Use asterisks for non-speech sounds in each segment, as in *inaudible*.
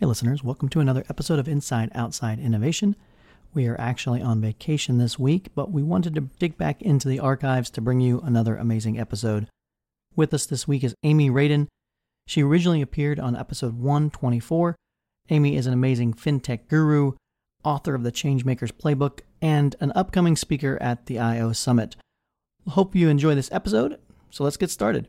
Hey, listeners, welcome to another episode of Inside Outside Innovation. We are actually on vacation this week, but we wanted to dig back into the archives to bring you another amazing episode. With us this week is Amy Radin. She originally appeared on episode 124. Amy is an amazing fintech guru, author of the Changemakers Playbook, and an upcoming speaker at the IO Summit. Hope you enjoy this episode, so let's get started.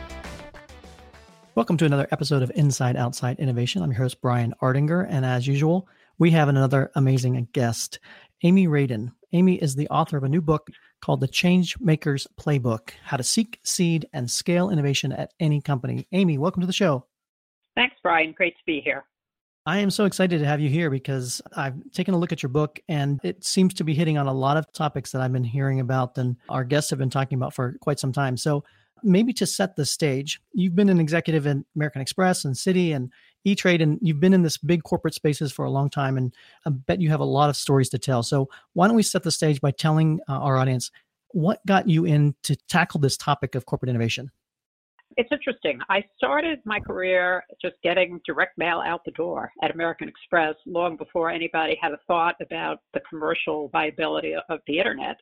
Welcome to another episode of Inside Outside Innovation. I'm your host, Brian Ardinger, and as usual, we have another amazing guest, Amy Radin. Amy is the author of a new book called The Change Makers Playbook How to Seek, Seed, and Scale Innovation at Any Company. Amy, welcome to the show. Thanks, Brian. Great to be here. I am so excited to have you here because I've taken a look at your book and it seems to be hitting on a lot of topics that I've been hearing about and our guests have been talking about for quite some time. So, maybe to set the stage, you've been an executive in American Express and Citi and E Trade, and you've been in this big corporate spaces for a long time. And I bet you have a lot of stories to tell. So, why don't we set the stage by telling uh, our audience what got you in to tackle this topic of corporate innovation? It's interesting. I started my career just getting direct mail out the door at American Express long before anybody had a thought about the commercial viability of the internet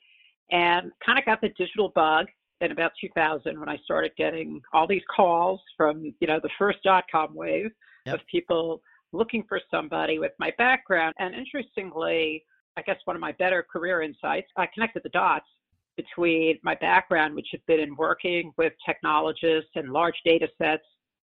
and kind of got the digital bug in about 2000 when I started getting all these calls from, you know, the first dot com wave yep. of people looking for somebody with my background. And interestingly, I guess one of my better career insights, I connected the dots between my background, which had been in working with technologists and large data sets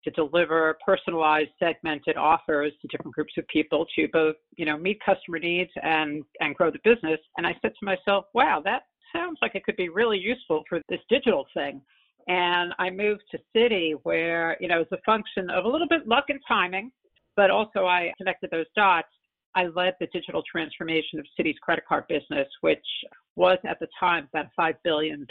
to deliver personalized segmented offers to different groups of people to both you know meet customer needs and and grow the business and i said to myself wow that sounds like it could be really useful for this digital thing. And I moved to Citi where, you know, it's a function of a little bit luck and timing, but also I connected those dots. I led the digital transformation of Citi's credit card business, which was at the time about a $5 billion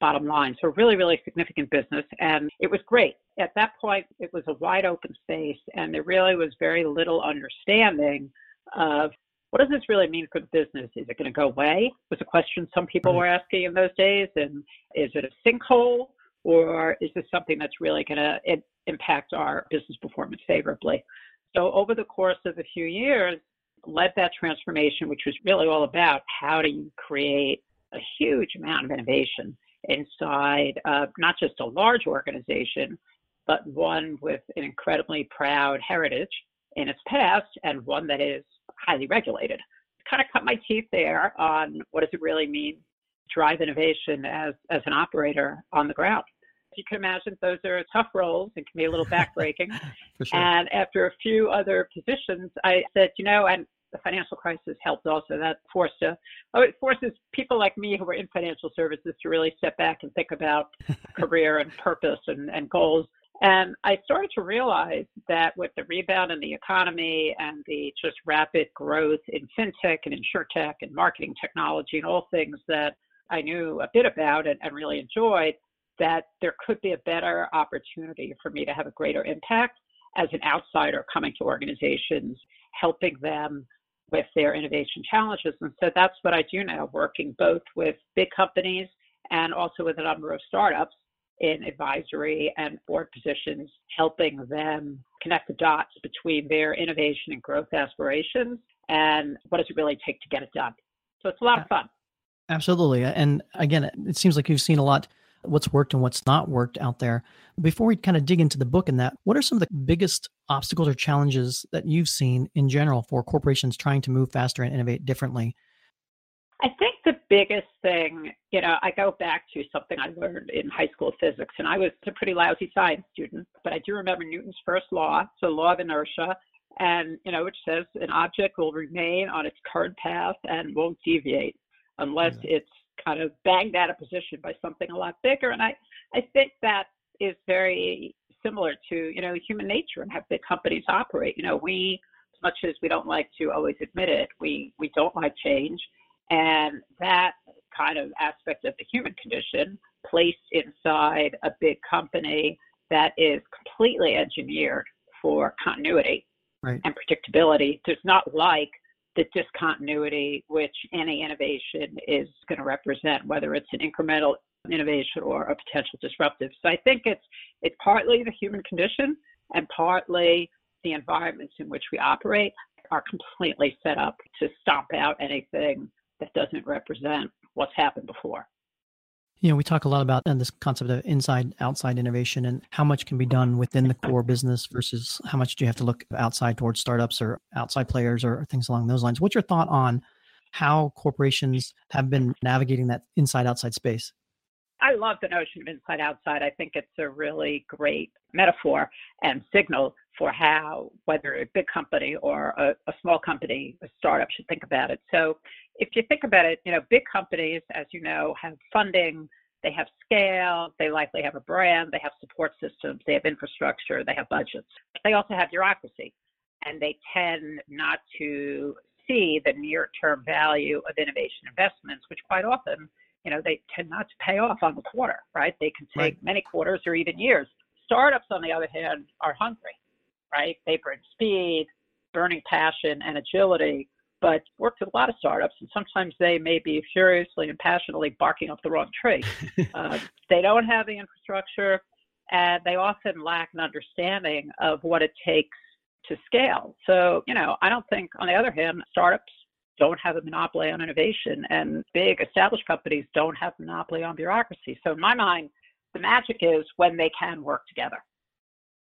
bottom line. So really, really significant business. And it was great. At that point, it was a wide open space and there really was very little understanding of what does this really mean for the business? Is it going to go away? Was a question some people were asking in those days. And is it a sinkhole or is this something that's really going to impact our business performance favorably? So over the course of a few years, led that transformation, which was really all about how do you create a huge amount of innovation inside uh, not just a large organization, but one with an incredibly proud heritage in its past and one that is highly regulated. Kind of cut my teeth there on what does it really mean to drive innovation as, as an operator on the ground. You can imagine those are tough roles and can be a little backbreaking. *laughs* sure. And after a few other positions, I said, you know, and the financial crisis helped also. That forced a, oh, it forces people like me who were in financial services to really step back and think about *laughs* career and purpose and, and goals. And I started to realize that with the rebound in the economy and the just rapid growth in fintech and insurtech and marketing technology and all things that I knew a bit about and, and really enjoyed, that there could be a better opportunity for me to have a greater impact as an outsider coming to organizations, helping them with their innovation challenges. And so that's what I do now, working both with big companies and also with a number of startups in advisory and board positions, helping them connect the dots between their innovation and growth aspirations and what does it really take to get it done. So it's a lot of fun. Absolutely. And again, it seems like you've seen a lot what's worked and what's not worked out there. Before we kind of dig into the book and that, what are some of the biggest obstacles or challenges that you've seen in general for corporations trying to move faster and innovate differently? I think biggest thing, you know, I go back to something I learned in high school physics, and I was a pretty lousy science student, but I do remember Newton's first law, so law of inertia, and you know, which says an object will remain on its current path and won't deviate unless yeah. it's kind of banged out of position by something a lot bigger. And I, I think that is very similar to, you know, human nature and how big companies operate. You know, we as much as we don't like to always admit it, we, we don't like change. And that kind of aspect of the human condition placed inside a big company that is completely engineered for continuity right. and predictability does not like the discontinuity which any innovation is going to represent, whether it's an incremental innovation or a potential disruptive. So I think it's it's partly the human condition and partly the environments in which we operate are completely set up to stomp out anything that doesn't represent what's happened before. You know, we talk a lot about this concept of inside outside innovation and how much can be done within the core business versus how much do you have to look outside towards startups or outside players or things along those lines. What's your thought on how corporations have been navigating that inside outside space? I love the notion of inside outside. I think it's a really great metaphor and signal for how, whether a big company or a, a, small company, a startup should think about it. So, if you think about it, you know, big companies, as you know, have funding, they have scale, they likely have a brand, they have support systems, they have infrastructure, they have budgets. But They also have bureaucracy, and they tend not to see the near term value of innovation investments, which quite often you know, they tend not to pay off on the quarter, right? They can take right. many quarters or even years. Startups, on the other hand, are hungry, right? They bring speed, burning passion, and agility. But worked with a lot of startups, and sometimes they may be furiously and passionately barking up the wrong tree. *laughs* uh, they don't have the infrastructure, and they often lack an understanding of what it takes to scale. So, you know, I don't think, on the other hand, startups don't have a monopoly on innovation, and big established companies don't have a monopoly on bureaucracy. So, in my mind, the magic is when they can work together.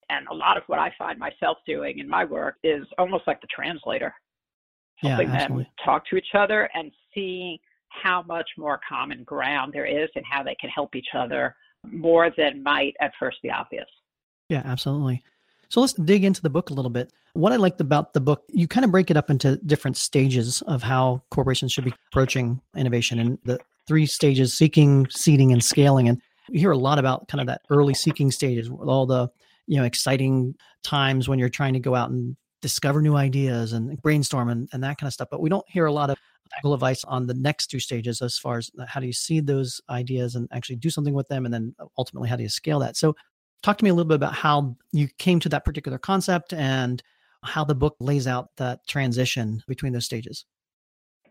And a lot of what I find myself doing in my work is almost like the translator, helping yeah, them talk to each other and see how much more common ground there is and how they can help each other more than might at first be obvious. Yeah, absolutely. So let's dig into the book a little bit. What I liked about the book, you kind of break it up into different stages of how corporations should be approaching innovation and the three stages seeking, seeding, and scaling. And you hear a lot about kind of that early seeking stages, with all the you know exciting times when you're trying to go out and discover new ideas and brainstorm and, and that kind of stuff. But we don't hear a lot of advice on the next two stages as far as how do you seed those ideas and actually do something with them and then ultimately how do you scale that so Talk to me a little bit about how you came to that particular concept and how the book lays out that transition between those stages.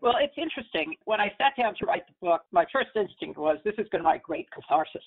Well, it's interesting. When I sat down to write the book, my first instinct was this is going to write great catharsis.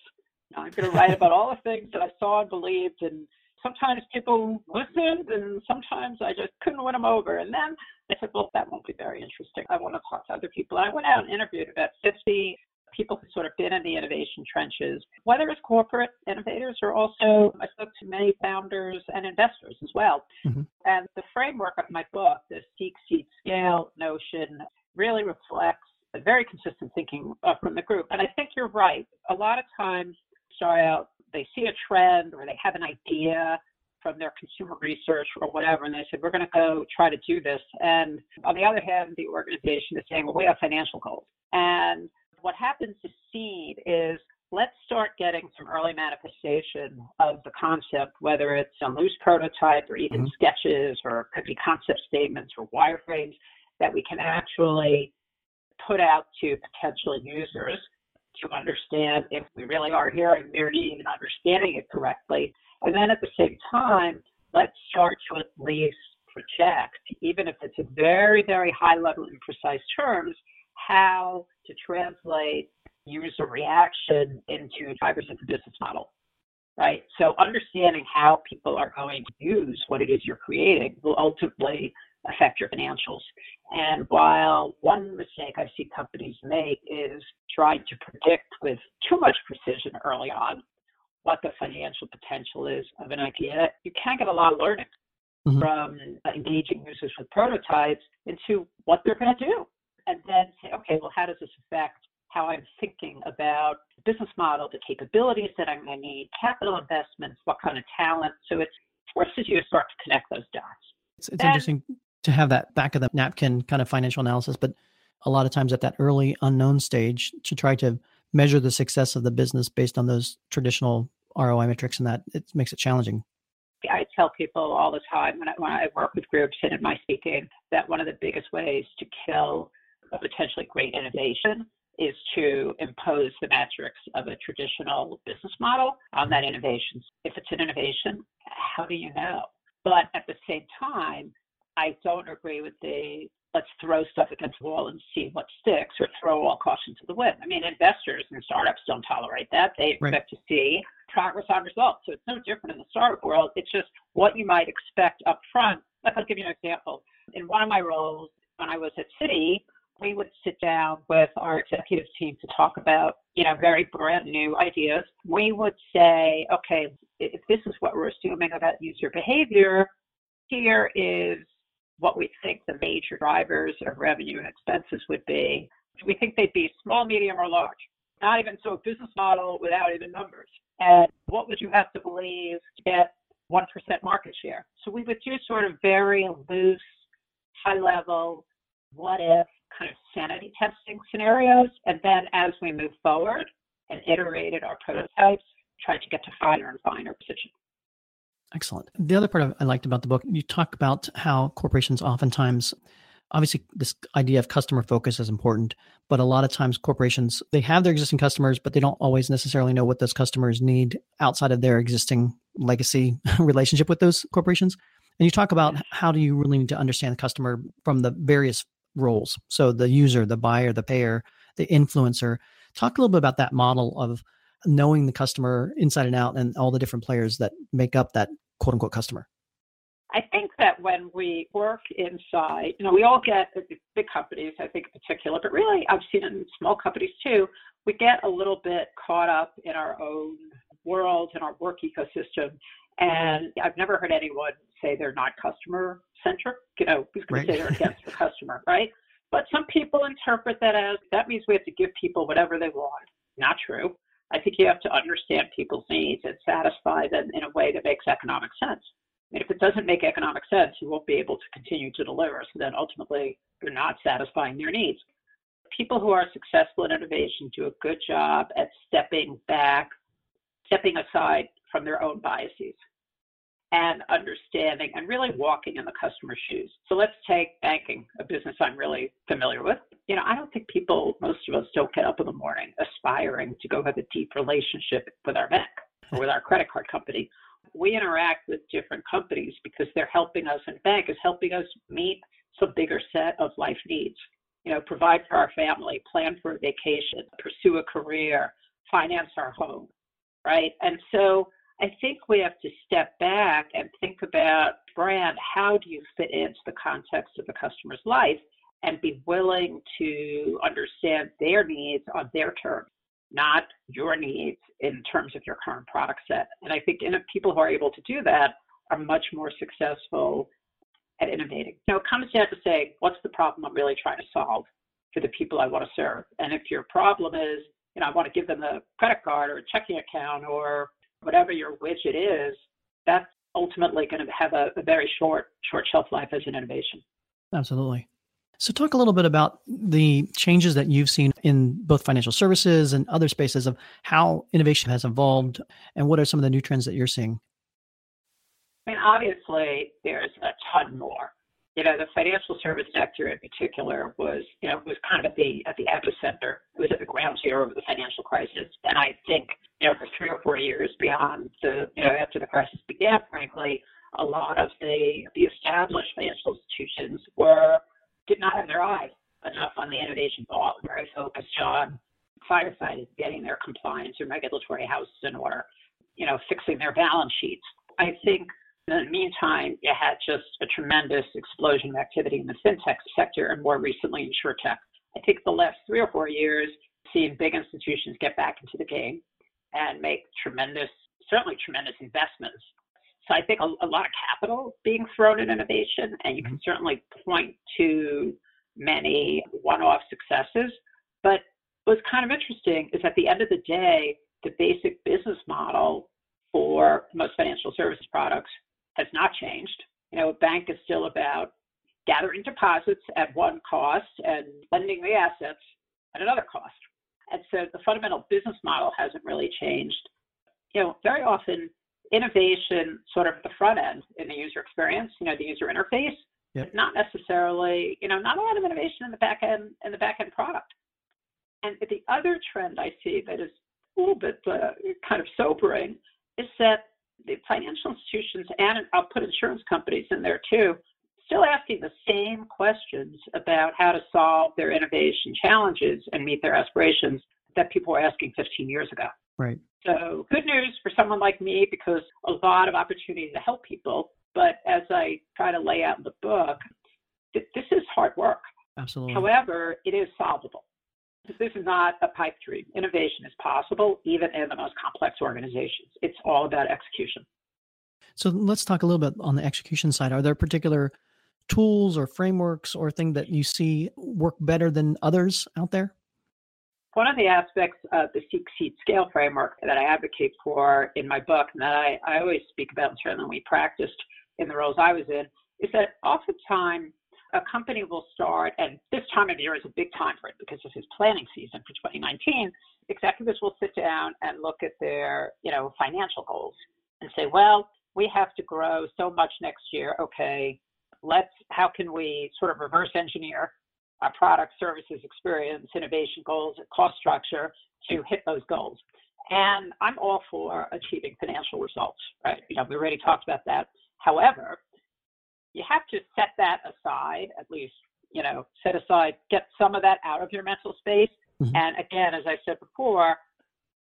I'm going to write about all the things that I saw and believed, and sometimes people listened, and sometimes I just couldn't win them over. And then I said, well, that won't be very interesting. I want to talk to other people. And I went out and interviewed about 50 people who sort of been in the innovation trenches, whether it's corporate innovators or also I spoke to many founders and investors as well. Mm-hmm. And the framework of my book, the seek, seed, scale notion, really reflects a very consistent thinking uh, from the group. And I think you're right. A lot of times, start out, they see a trend or they have an idea from their consumer research or whatever, and they said, We're going to go try to do this. And on the other hand, the organization is saying, Well, we have financial goals. And what happens to seed is let's start getting some early manifestation of the concept, whether it's a loose prototype or even mm-hmm. sketches or could be concept statements or wireframes that we can actually put out to potential users to understand if we really are hearing their need and understanding it correctly. And then at the same time, let's start to at least project, even if it's a very, very high level in precise terms, how to translate user reaction into drivers of the business model, right? So understanding how people are going to use what it is you're creating will ultimately affect your financials. And while one mistake I see companies make is trying to predict with too much precision early on what the financial potential is of an idea, you can get a lot of learning mm-hmm. from engaging users with prototypes into what they're going to do and then say, okay, well, how does this affect how I'm thinking about the business model, the capabilities that I'm going to need, capital investments, what kind of talent. So it forces you to start to connect those dots. It's, it's and, interesting to have that back of the napkin kind of financial analysis, but a lot of times at that early unknown stage to try to measure the success of the business based on those traditional ROI metrics and that it makes it challenging. I tell people all the time when I, when I work with groups and in my speaking that one of the biggest ways to kill a potentially great innovation is to impose the metrics of a traditional business model on that innovation. If it's an innovation, how do you know? But at the same time, I don't agree with the let's throw stuff against the wall and see what sticks or throw all caution to the wind. I mean, investors and startups don't tolerate that. They expect right. to see progress on results. So it's no different in the startup world. It's just what you might expect up front. Like I'll give you an example. In one of my roles when I was at Citi, we would sit down with our executive team to talk about, you know, very brand new ideas. We would say, okay, if this is what we're assuming about user behavior, here is what we think the major drivers of revenue and expenses would be. We think they'd be small, medium, or large. Not even so a business model without even numbers. And what would you have to believe to get 1% market share? So we would do sort of very loose, high level, what if kind of sanity testing scenarios. And then as we move forward and iterated our prototypes, tried to get to finer and finer precision. Excellent. The other part I liked about the book, you talk about how corporations oftentimes, obviously, this idea of customer focus is important, but a lot of times corporations, they have their existing customers, but they don't always necessarily know what those customers need outside of their existing legacy *laughs* relationship with those corporations. And you talk about how do you really need to understand the customer from the various roles. So the user, the buyer, the payer, the influencer. Talk a little bit about that model of knowing the customer inside and out and all the different players that make up that quote unquote customer? I think that when we work inside, you know, we all get uh, big companies, I think in particular, but really I've seen it in small companies too. We get a little bit caught up in our own world and our work ecosystem. And I've never heard anyone say they're not customer centric. You know, who's going right. to say they're against the customer, right? But some people interpret that as that means we have to give people whatever they want. Not true. I think you have to understand people's needs and satisfy them in a way that makes economic sense. And if it doesn't make economic sense, you won't be able to continue to deliver. So then ultimately, you're not satisfying their needs. People who are successful in innovation do a good job at stepping back, stepping aside from their own biases and understanding and really walking in the customer's shoes. So let's take banking, a business I'm really familiar with. You know, I don't think people, most of us don't get up in the morning aspiring to go have a deep relationship with our bank or with our credit card company. We interact with different companies because they're helping us, and bank is helping us meet some bigger set of life needs. You know, provide for our family, plan for a vacation, pursue a career, finance our home, right? And so I think we have to step back and think about brand. How do you fit into the context of the customer's life and be willing to understand their needs on their terms, not your needs in terms of your current product set? And I think people who are able to do that are much more successful at innovating. Know, it comes down to saying, what's the problem I'm really trying to solve for the people I want to serve? And if your problem is, you know, I want to give them a credit card or a checking account or whatever your widget is, that's ultimately going to have a, a very short short shelf life as an innovation. Absolutely. So, talk a little bit about the changes that you've seen in both financial services and other spaces of how innovation has evolved, and what are some of the new trends that you're seeing? I mean, obviously, there's a ton more you know, the financial service sector in particular was, you know, was kind of at the at the epicenter. It was at the ground zero of the financial crisis. And I think, you know, for three or four years beyond the, you know, after the crisis began, frankly, a lot of the the established financial institutions were did not have their eyes enough on the innovation ball. Very focused on firefighting, getting their compliance and regulatory houses in order, you know, fixing their balance sheets. I think in the meantime, you had just a tremendous explosion of activity in the fintech sector and more recently in tech. I think the last three or four years, seeing big institutions get back into the game and make tremendous, certainly tremendous investments. So I think a, a lot of capital being thrown at innovation, and you can mm-hmm. certainly point to many one-off successes. But what's kind of interesting is at the end of the day, the basic business model for most financial service products has not changed. You know, a bank is still about gathering deposits at one cost and lending the assets at another cost. And so the fundamental business model hasn't really changed. You know, very often innovation sort of at the front end in the user experience, you know, the user interface, yep. but not necessarily, you know, not a lot of innovation in the back end in the back end product. And the other trend I see that is a little bit uh, kind of sobering is that the financial institutions and I'll put insurance companies in there too, still asking the same questions about how to solve their innovation challenges and meet their aspirations that people were asking 15 years ago. Right. So good news for someone like me because a lot of opportunity to help people. But as I try to lay out in the book, this is hard work. Absolutely. However, it is solvable. This is not a pipe dream. Innovation is possible even in the most complex organizations. It's all about execution. So let's talk a little bit on the execution side. Are there particular tools or frameworks or things that you see work better than others out there? One of the aspects of the Seek Seed Scale framework that I advocate for in my book, and that I, I always speak about, and certainly we practiced in the roles I was in, is that oftentimes a company will start, and this time of year is a big time for it because this is planning season for 2019. Executives will sit down and look at their, you know, financial goals and say, well, we have to grow so much next year. Okay, let's how can we sort of reverse engineer our product, services, experience, innovation goals, cost structure to hit those goals. And I'm all for achieving financial results, right? You know, we already talked about that. However, you have to set that aside, at least, you know, set aside, get some of that out of your mental space. Mm-hmm. And again, as I said before,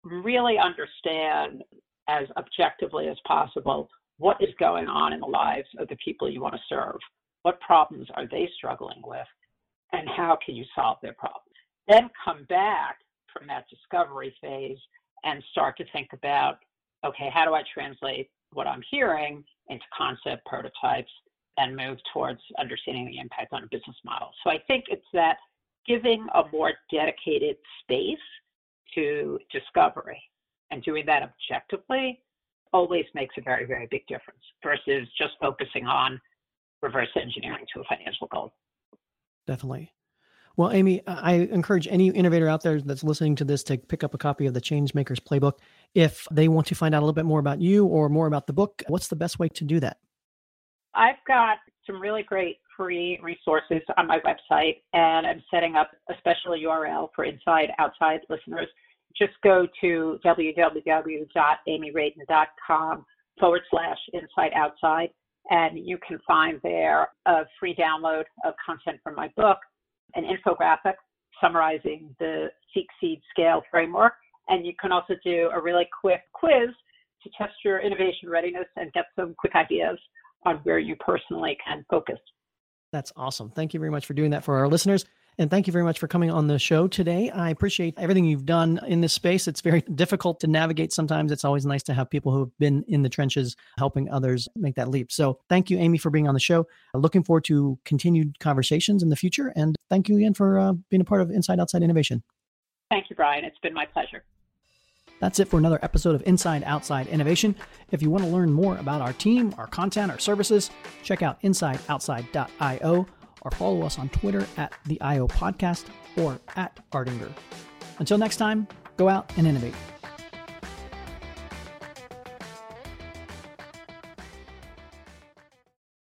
really understand as objectively as possible what is going on in the lives of the people you want to serve. What problems are they struggling with? And how can you solve their problems? Then come back from that discovery phase and start to think about okay, how do I translate what I'm hearing into concept prototypes and move towards understanding the impact on a business model? So I think it's that giving a more dedicated space to discovery and doing that objectively always makes a very, very big difference versus just focusing on reverse engineering to a financial goal. Definitely. Well, Amy, I encourage any innovator out there that's listening to this to pick up a copy of the Changemakers Playbook. If they want to find out a little bit more about you or more about the book, what's the best way to do that? I've got some really great free resources on my website, and I'm setting up a special URL for inside outside listeners. Just go to www.amyradin.com forward slash inside outside, and you can find there a free download of content from my book, an infographic summarizing the Seek Seed Scale framework, and you can also do a really quick quiz to test your innovation readiness and get some quick ideas on where you personally can focus. That's awesome. Thank you very much for doing that for our listeners. And thank you very much for coming on the show today. I appreciate everything you've done in this space. It's very *laughs* difficult to navigate sometimes. It's always nice to have people who have been in the trenches helping others make that leap. So thank you, Amy, for being on the show. Looking forward to continued conversations in the future. And thank you again for uh, being a part of Inside Outside Innovation. Thank you, Brian. It's been my pleasure. That's it for another episode of Inside Outside Innovation. If you want to learn more about our team, our content, our services, check out insideoutside.io or follow us on Twitter at the IO Podcast or at Ardinger. Until next time, go out and innovate.